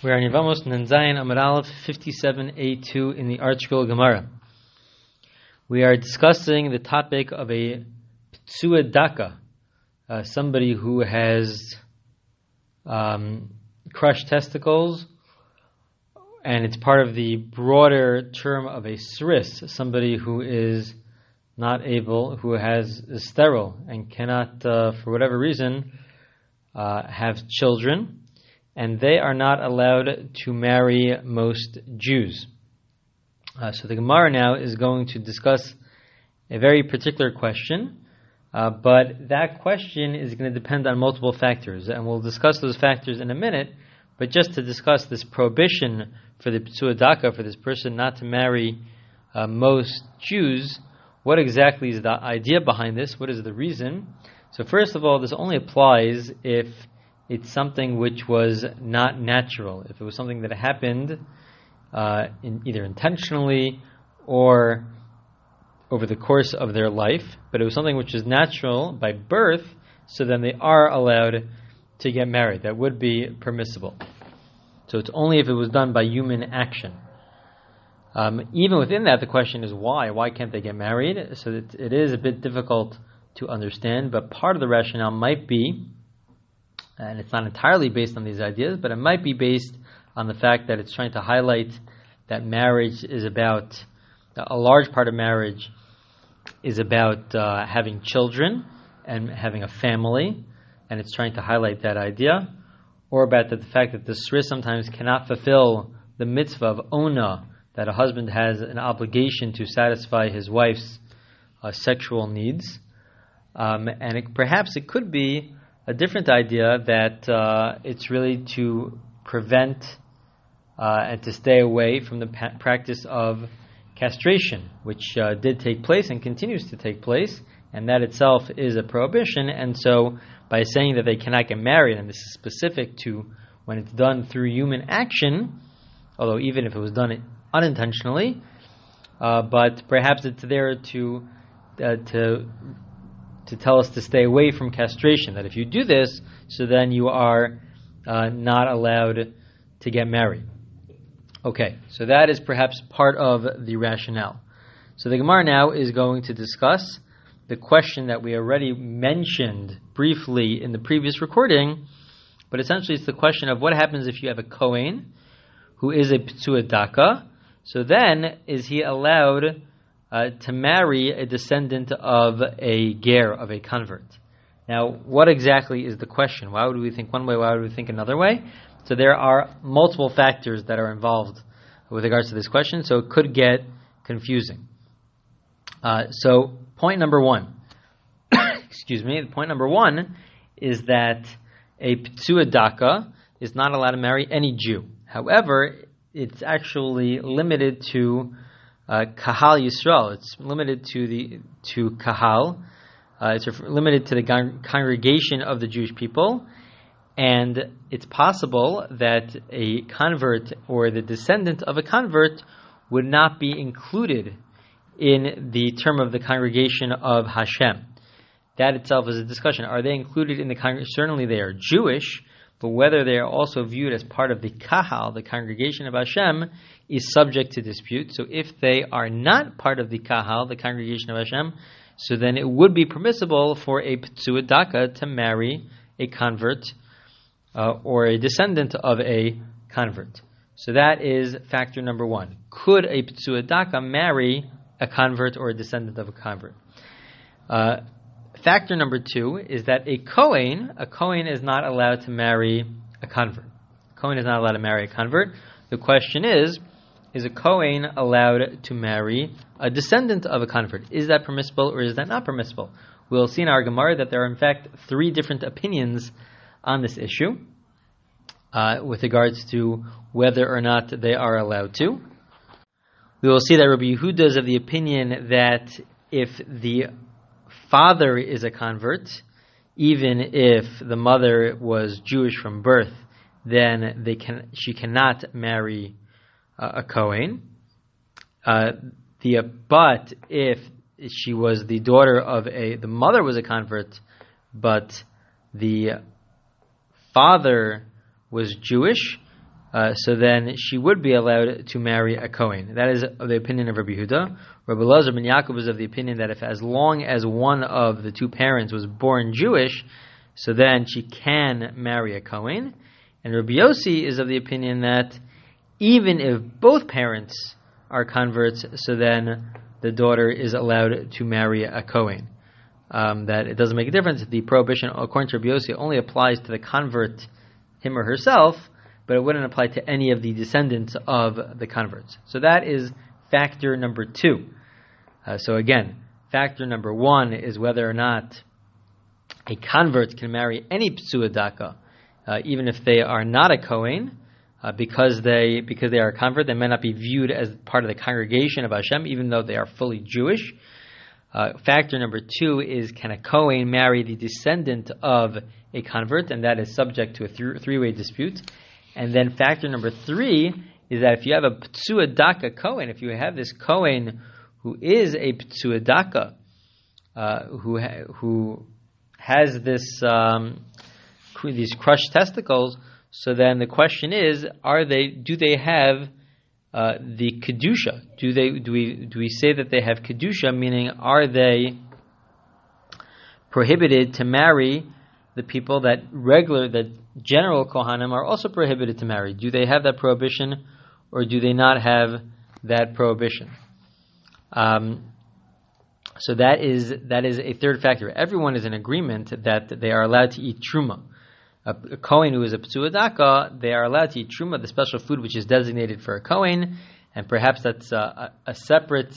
We are in Yevamos Nanzayin Amud Aleph 57a2 in the ArtScroll Gemara. We are discussing the topic of a Ptsua Daka, uh, somebody who has um, crushed testicles, and it's part of the broader term of a sris, somebody who is not able, who has is sterile and cannot, uh, for whatever reason, uh, have children and they are not allowed to marry most Jews. Uh, so the Gemara now is going to discuss a very particular question, uh, but that question is going to depend on multiple factors, and we'll discuss those factors in a minute. But just to discuss this prohibition for the Ptsuadaka, for this person not to marry uh, most Jews, what exactly is the idea behind this? What is the reason? So first of all, this only applies if it's something which was not natural. If it was something that happened uh, in either intentionally or over the course of their life, but it was something which is natural by birth, so then they are allowed to get married. That would be permissible. So it's only if it was done by human action. Um, even within that, the question is why? Why can't they get married? So it, it is a bit difficult to understand, but part of the rationale might be and it's not entirely based on these ideas, but it might be based on the fact that it's trying to highlight that marriage is about a large part of marriage is about uh, having children and having a family, and it's trying to highlight that idea, or about the, the fact that the Sris sometimes cannot fulfill the mitzvah of ona, that a husband has an obligation to satisfy his wife's uh, sexual needs. Um, and it, perhaps it could be a different idea that uh, it's really to prevent uh, and to stay away from the pa- practice of castration, which uh, did take place and continues to take place, and that itself is a prohibition. And so, by saying that they cannot get married, and this is specific to when it's done through human action, although even if it was done unintentionally, uh, but perhaps it's there to uh, to to tell us to stay away from castration. That if you do this, so then you are uh, not allowed to get married. Okay, so that is perhaps part of the rationale. So the Gemara now is going to discuss the question that we already mentioned briefly in the previous recording, but essentially it's the question of what happens if you have a Kohen who is a Ptsuadaka. So then, is he allowed uh, to marry a descendant of a ger, of a convert. Now, what exactly is the question? Why would we think one way? Why would we think another way? So there are multiple factors that are involved with regards to this question, so it could get confusing. Uh, so, point number one, excuse me, point number one is that a Ptsuadaka is not allowed to marry any Jew. However, it's actually limited to uh, Kahal Yisrael. It's limited to the to Kahal. Uh, it's limited to the con- congregation of the Jewish people, and it's possible that a convert or the descendant of a convert would not be included in the term of the congregation of Hashem. That itself is a discussion. Are they included in the congregation? Certainly they are Jewish, but whether they are also viewed as part of the Kahal, the congregation of Hashem, is subject to dispute. So if they are not part of the Kahal, the congregation of Hashem, so then it would be permissible for a Ptsuadaka to marry a convert uh, or a descendant of a convert. So that is factor number one. Could a Ptsuadaka marry a convert or a descendant of a convert? Uh, factor number two is that a Kohen, a Kohen is not allowed to marry a convert. A Kohen is not allowed to marry a convert. The question is, is a Kohen allowed to marry a descendant of a convert? Is that permissible or is that not permissible? We'll see in our Gemara that there are in fact three different opinions on this issue uh, with regards to whether or not they are allowed to. We will see that Rabbi Yehuda is of the opinion that if the father is a convert, even if the mother was Jewish from birth, then they can she cannot marry uh, a Kohen. Uh, the but if she was the daughter of a the mother was a convert, but the father was Jewish, uh, so then she would be allowed to marry a Kohen. That is the opinion of Rabbi Yehuda. Rabbi Lazar ben Yaakov is of the opinion that if as long as one of the two parents was born Jewish, so then she can marry a Kohen. And Rabbi Yossi is of the opinion that even if both parents are converts, so then the daughter is allowed to marry a Kohen. Um, that it doesn't make a difference. The prohibition, according to Rabbi Yossi, only applies to the convert, him or herself, but it wouldn't apply to any of the descendants of the converts. So that is factor number two. Uh, so again, factor number one is whether or not a convert can marry any psuadaka, uh, even if they are not a Kohen, uh, because they because they are a convert, they may not be viewed as part of the congregation of Hashem, even though they are fully Jewish. Uh, factor number two is can a Kohen marry the descendant of a convert, and that is subject to a th- three-way dispute. And then factor number three is that if you have a Ptsua Daka Kohen, if you have this Kohen who is a Ptsua Daka, uh, who, ha- who has this, um, these crushed testicles, so then the question is, are they, do they have uh, the Kedusha? Do, they, do, we, do we say that they have Kedusha, meaning are they prohibited to marry the people that regular, that general Kohanim are also prohibited to marry. Do they have that prohibition or do they not have that prohibition? Um, so that is that is a third factor. Everyone is in agreement that they are allowed to eat truma. A, a Kohen who is a psuadaka, they are allowed to eat truma, the special food which is designated for a Kohen, and perhaps that's a, a, a separate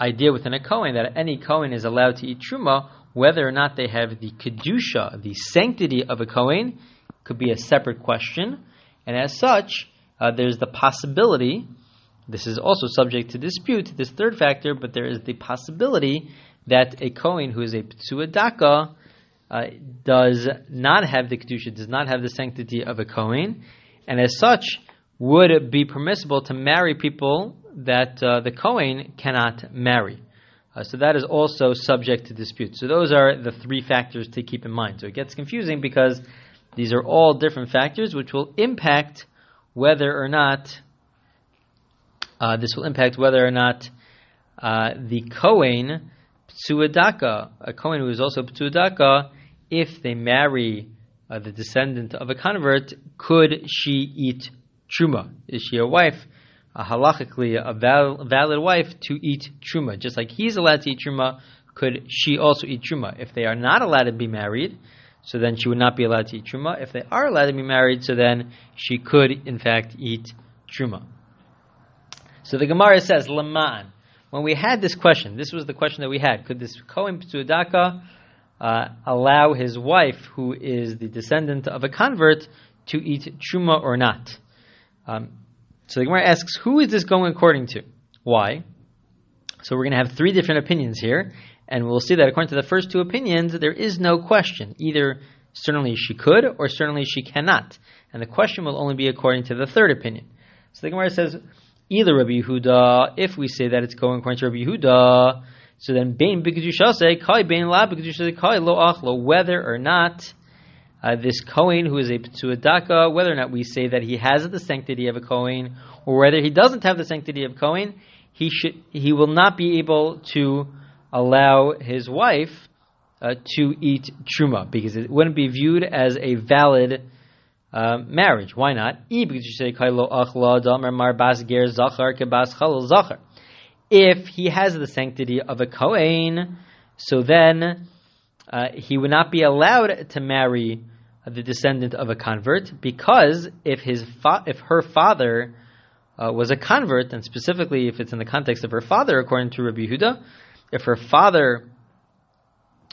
idea within a Kohen that any Kohen is allowed to eat truma, whether or not they have the kedusha, the sanctity of a Kohen, could be a separate question, and as such, uh, there's the possibility. This is also subject to dispute. This third factor, but there is the possibility that a Kohen who is a Ptsuadaka uh, does not have the Kedusha, does not have the sanctity of a Kohen, and as such would it be permissible to marry people that uh, the Kohen cannot marry. Uh, so that is also subject to dispute. So those are the three factors to keep in mind. So it gets confusing because these are all different factors which will impact whether or not uh, this will impact whether or not uh, the Kohen Ptsuadaka, a Kohen who is also Ptsuadaka, if they marry uh, the descendant of a convert, could she eat truma? Is she a wife, a halachically a val- valid wife to eat truma? Just like he's allowed to eat truma, could she also eat truma? If they are not allowed to be married, so then she would not be allowed to eat truma. If they are allowed to be married, so then she could, in fact, eat truma. So the Gemara says, Laman. When we had this question, this was the question that we had. Could this Kohen Ptudaka uh, allow his wife, who is the descendant of a convert, to eat truma or not? Um, so the Gemara asks, who is this going according to? Why? So we're going to have three different opinions here, and we'll see that according to the first two opinions, there is no question. Either certainly she could, or certainly she cannot. And the question will only be according to the third opinion. So the Gemara says, either Rabbi Yehuda, if we say that it's going according to Rabbi Yehuda, so then Bain Bikadusha say, Kai Bain La Bikadusha Kai Lo Achlo, whether or not uh, this Kohen who is a Ptsuadaka, whether or not we say that he has the sanctity of a Kohen, or whether he doesn't have the sanctity of Kohen, he should he will not be able to allow his wife uh, to eat truma because it wouldn't be viewed as a valid uh, marriage. Why not? If he has the sanctity of a Kohen, so then uh, he would not be allowed to marry the descendant of a convert because if his fa- if her father uh, was a convert, and specifically if it's in the context of her father, according to Rabbi Yehuda, if her father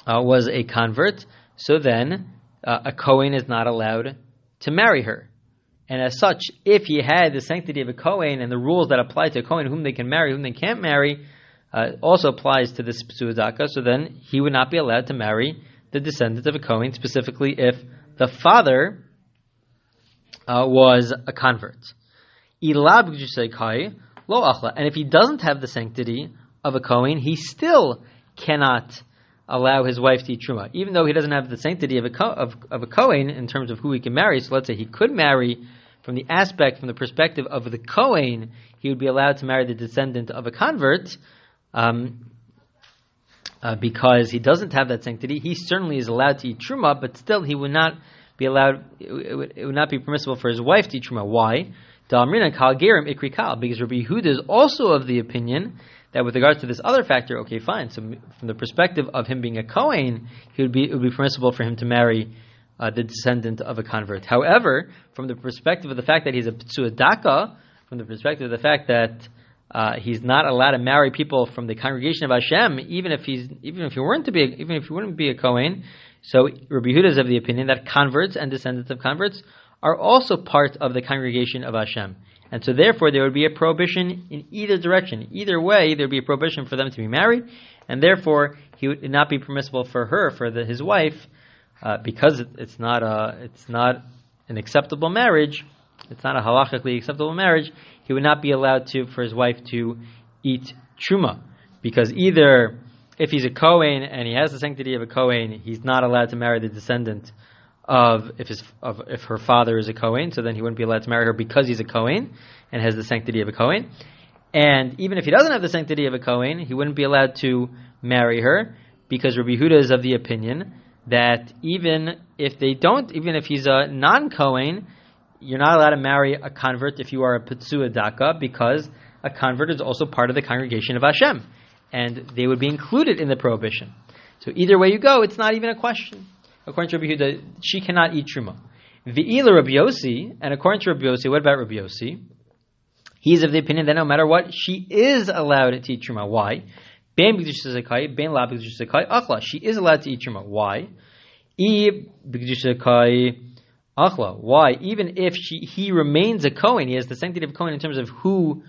uh, was a convert, so then uh, a Kohen is not allowed to marry her. And as such, if he had the sanctity of a Kohen and the rules that apply to a Kohen, whom they can marry, whom they can't marry, uh, also applies to this Psuadaka, so then he would not be allowed to marry the descendant of a Kohen, specifically if the father uh, was a convert. And if he doesn't have the sanctity of a Kohen, he still cannot allow his wife to eat truma, even though he doesn't have the sanctity of a, of, of a Kohen in terms of who he can marry. So let's say he could marry from the aspect, from the perspective of the Kohen, he would be allowed to marry the descendant of a convert. Um, uh, because he doesn't have that sanctity, he certainly is allowed to eat truma, but still he would not be allowed. It would, it would not be permissible for his wife to eat truma. Why? Because Rabbi Yehuda is also of the opinion that with regards to this other factor, okay, fine. So from the perspective of him being a Kohen, he would be it would be permissible for him to marry uh, the descendant of a convert. However, from the perspective of the fact that he's a Ptsuadaka, from the perspective of the fact that uh, he's not allowed to marry people from the congregation of Hashem, even if he's even if he weren't to be even if he wouldn't be a Kohen. So Rabbi Huda is of the opinion that converts and descendants of converts are also part of the congregation of Hashem. And so therefore there would be a prohibition in either direction. Either way, there would be a prohibition for them to be married, and therefore he would not be permissible for her, for the, his wife, uh, because it, it's not a, it's not an acceptable marriage, it's not a halachically acceptable marriage, he would not be allowed to, for his wife to eat truma. Because either if he's a Kohen and he has the sanctity of a Kohen, he's not allowed to marry the descendant of if his of if her father is a Kohen, so then he wouldn't be allowed to marry her because he's a Kohen and has the sanctity of a Kohen. And even if he doesn't have the sanctity of a Kohen, he wouldn't be allowed to marry her because Rabbi Huda is of the opinion that even if they don't, even if he's a non Kohen, you're not allowed to marry a convert if you are a Petsua Daka because a convert is also part of the congregation of Hashem. And they would be included in the prohibition. So either way you go, it's not even a question according to Rabbi Yehuda, she cannot eat truma. Ve'ila Rabbi Yossi, and according to Rabbi Yossi, what about Rabbi Yossi? He's of the opinion that no matter what, she is allowed to eat truma. Why? Ben ben la achla. She is allowed to eat truma. Why? Achla. Why? Even if she, he remains a Kohen, he has the sanctity of Kohen in terms of who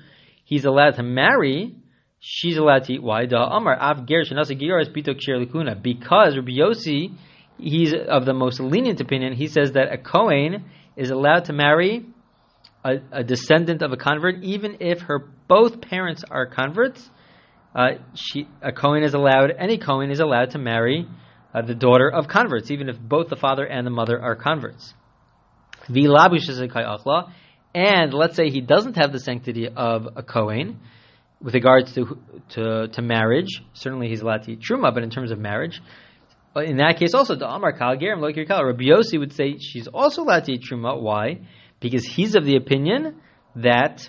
he's allowed to marry, she's allowed to eat. Why? Da Amar Av Ger Bitok Because Rabbi Yossi he's of the most lenient opinion. He says that a Kohen is allowed to marry a, a descendant of a convert, even if her both parents are converts. Uh, she, a Kohen is allowed, any Kohen is allowed to marry uh, the daughter of converts, even if both the father and the mother are converts. And let's say he doesn't have the sanctity of a Kohen with regards to, to, to marriage. Certainly he's allowed to eat truma, but in terms of marriage, in that case, also the Amar Kal Gerim Kal. Rabbi Yossi would say she's also allowed to eat truma. Why? Because he's of the opinion that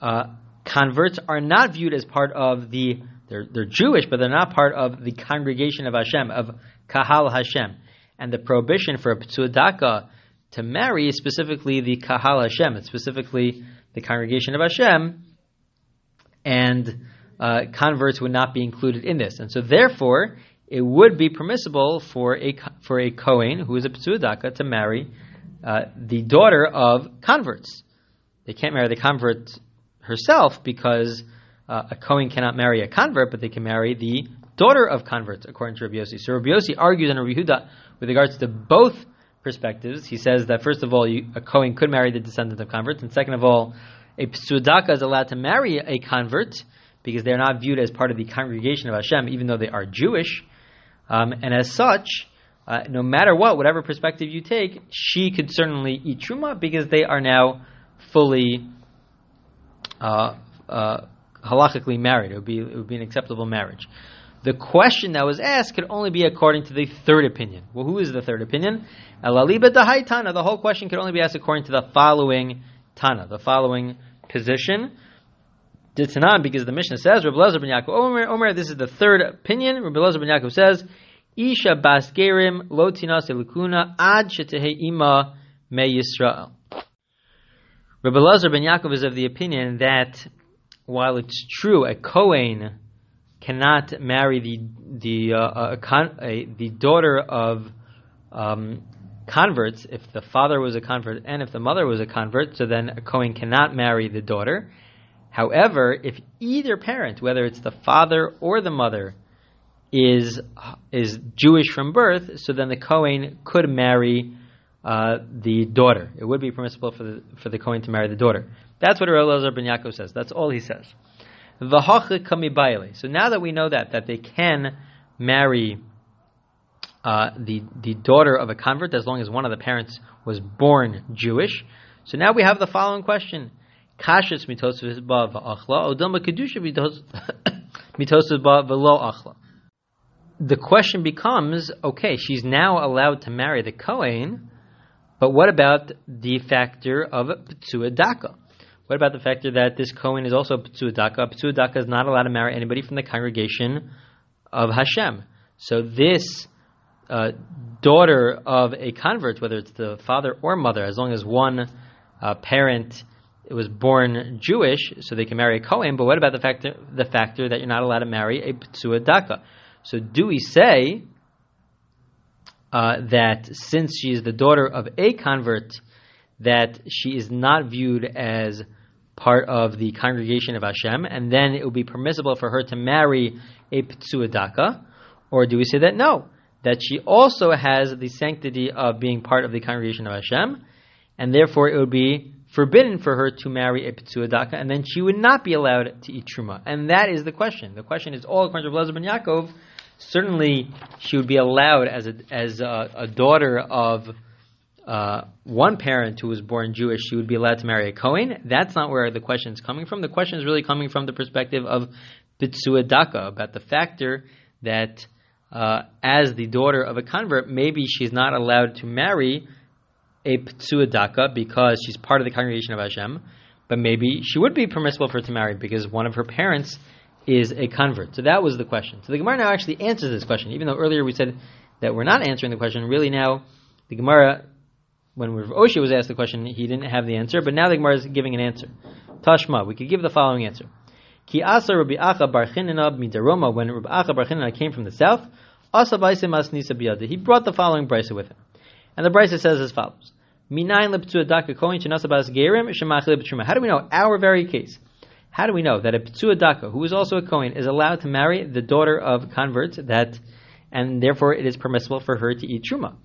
uh, converts are not viewed as part of the they're, they're Jewish, but they're not part of the congregation of Hashem of Kahal Hashem, and the prohibition for a Ptsuadaka to marry specifically the Kahal Hashem. It's specifically the congregation of Hashem, and uh, converts would not be included in this. And so, therefore, it would be permissible for a for a Kohen who is a Ptsudaka to marry uh, the daughter of converts. They can't marry the convert herself because uh, a Kohen cannot marry a convert, but they can marry the daughter of converts, according to Rabbi Yossi. So Rabbi Yossi argues in Rabbi Huda with regards to both perspectives. He says that first of all, you, a Kohen could marry the descendant of converts, and second of all, a Psudaka is allowed to marry a convert because they're not viewed as part of the congregation of Hashem, even though they are Jewish. Um, and as such, uh, no matter what, whatever perspective you take, she could certainly eat truma because they are now fully uh, uh, halachically married. It would be it would be an acceptable marriage. The question that was asked could only be according to the third opinion. Well, who is the third opinion? Alaliba Tana. The whole question could only be asked according to the following Tana, the following position. Ditanan, because the Mishnah says, Rabbi Lezer ben Yaakov Omer, Omer, this is the third opinion. Rabbi Lezer ben Yaakov says, Isha bas gerim lo elukuna ad shetehe ima me Yisrael. Lezer ben Yaakov is of the opinion that while it's true a Kohen cannot marry the the uh, a con, a, the daughter of um, converts if the father was a convert and if the mother was a convert, so then a Kohen cannot marry the daughter. However, if either parent, whether it's the father or the mother, is is Jewish from birth, so then the Kohen could marry uh, the daughter. It would be permissible for the for the Kohen to marry the daughter. That's what Elazar ben Yaakov says. That's all he says. So now that we know that that they can marry uh, the the daughter of a convert as long as one of the parents was born Jewish, So now we have the following question. The question becomes, okay, she's now allowed to marry the Kohen, but what about the factor of Ptsua Daka? What about the factor that this Kohen is also a Daka? Ptsua Daka is not allowed to marry anybody from the congregation of Hashem. So this uh, daughter of a convert, whether it's the father or mother, as long as one uh, parent was born Jewish, so they can marry a Kohen. But what about the factor the factor that you're not allowed to marry a Ptsua Daka? So do we say uh, that since she is the daughter of a convert, that she is not viewed as part of the congregation of Hashem, and then it would be permissible for her to marry a Ptsua Daka? Or do we say that no, that she also has the sanctity of being part of the congregation of Hashem, and therefore it would be forbidden for her to marry a Ptsua Daka, and then she would not be allowed to eat Truma. And that is the question. The question is all according to Blazer ben Yaakov, certainly she would be allowed as a, as a, a daughter of uh, one parent who was born Jewish, she would be allowed to marry a Kohen. That's not where the question is coming from. The question is really coming from the perspective of Pitsua Daka, about the factor that uh, as the daughter of a convert, maybe she's not allowed to marry a Ptsua Daka because she's part of the congregation of Hashem, but maybe she would be permissible for her to marry because one of her parents is a convert. So that was the question. So the Gemara now actually answers this question, even though earlier we said that we're not answering the question. Really now, the Gemara, when Oshia was asked the question, he didn't have the answer, but now the Gemara is giving an answer. Tashma, we could give the following answer. Ki asa Rabbi Acha Bar Chanina midaroma, when Rabbi Acha Bar came from the south, asa nisa biyada. He brought the following brisa with him. And the brisa says as follows. Minayin leptu adaka koin chenasabas gerim shemachli How do we know our very case? How do we know that a Ptsua Daka, who is also a Kohen, is allowed to marry the daughter of converts that, and therefore it is permissible for her to eat Truma?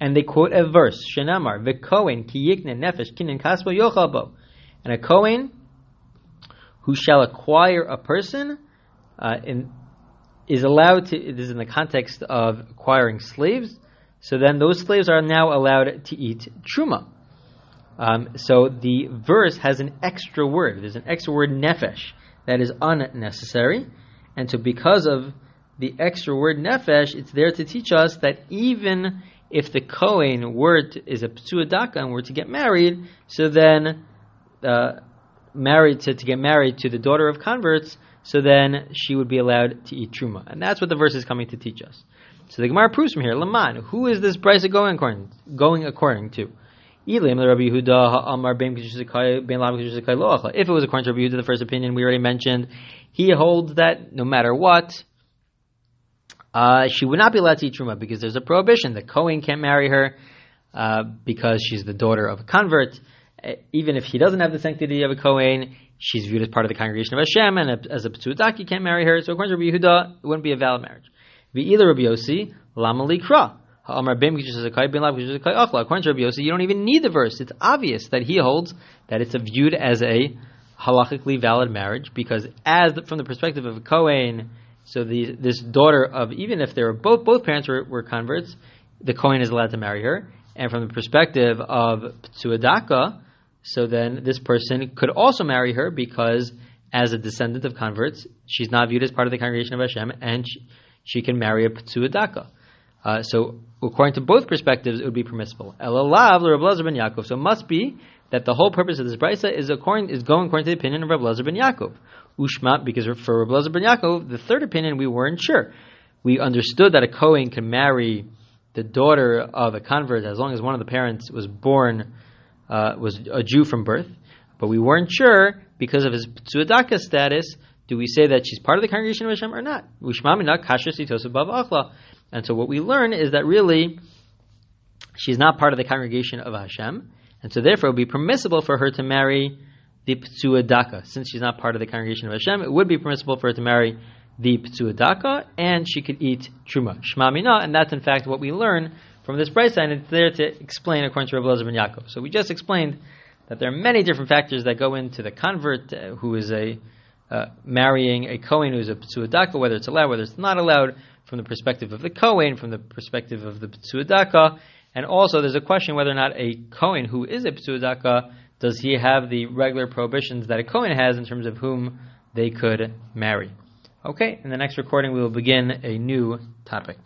And they quote a verse, Shenamar, V'Kohen ki yikne nefesh kinin kasbo yochalbo. And a Kohen who shall acquire a person uh, in, is allowed to, this is in the context of acquiring slaves, so then those slaves are now allowed to eat Truma. Um, so the verse has an extra word. There's an extra word nefesh that is unnecessary, and so because of the extra word nefesh, it's there to teach us that even if the Kohen were to, is a psuadaka and were to get married, so then uh, married to, to get married to the daughter of converts, so then she would be allowed to eat truma, and that's what the verse is coming to teach us. So the Gemara proves from here, Laman, who is this brisa going according, going according to? Elim, the Rabbi Yehuda, Ha'amar, Ben Ben Lam, If it was according to Rabbi Yehuda, the first opinion we already mentioned, he holds that no matter what, uh, she would not be allowed to eat truma because there's a prohibition. The Kohen can't marry her uh, because she's the daughter of a convert. Uh, even if he doesn't have the sanctity of a Kohen, she's viewed as part of the congregation of Hashem, and as a Ptsudak, can't marry her. So according to Rabbi Yehuda, it wouldn't be a valid marriage. V'ila Rabbi Yossi, lama likra. According to Rabbi Yossi, you don't even need the verse. It's obvious that he holds that it's viewed as a halachically valid marriage because, as from the perspective of a Kohen, so the, this daughter of even if they were both both parents were, were converts, the Kohen is allowed to marry her. And from the perspective of Ptsuadaka, so then this person could also marry her because, as a descendant of converts, she's not viewed as part of the congregation of Hashem, and she, she can marry a Ptsuadaka. Uh, so, according to both perspectives, it would be permissible. Elalav Rabbi ben Yaakov. So, it must be that the whole purpose of this brisa is according is going according to the opinion of Rabbi Lazar ben Yaakov. Ushma, because for Rabbi ben Yaakov, the third opinion we weren't sure. We understood that a Kohen can marry the daughter of a convert as long as one of the parents was born uh, was a Jew from birth, but we weren't sure because of his Ptsuadaka status. Do we say that she's part of the congregation of Hashem or not? Ushma minah kasher sitosa bav achla. And so what we learn is that really she's not part of the congregation of Hashem, and so therefore it would be permissible for her to marry the Ptsuadaka. Since she's not part of the congregation of Hashem, it would be permissible for her to marry the Ptsuadaka, and she could eat Truma, Shma Mina, and that's in fact what we learn from this brisa, and it's there to explain according to Rabbi Elazar ben Yaakov. So we just explained that there are many different factors that go into the convert uh, who is a uh, marrying a Kohen who is a Ptsuadaka, whether it's allowed, whether it's not allowed, from the perspective of the Kohen, from the perspective of the Ptsuadaka, And also, there's a question whether or not a Kohen who is a Psuadaka, does he have the regular prohibitions that a Kohen has in terms of whom they could marry? Okay, in the next recording, we will begin a new topic.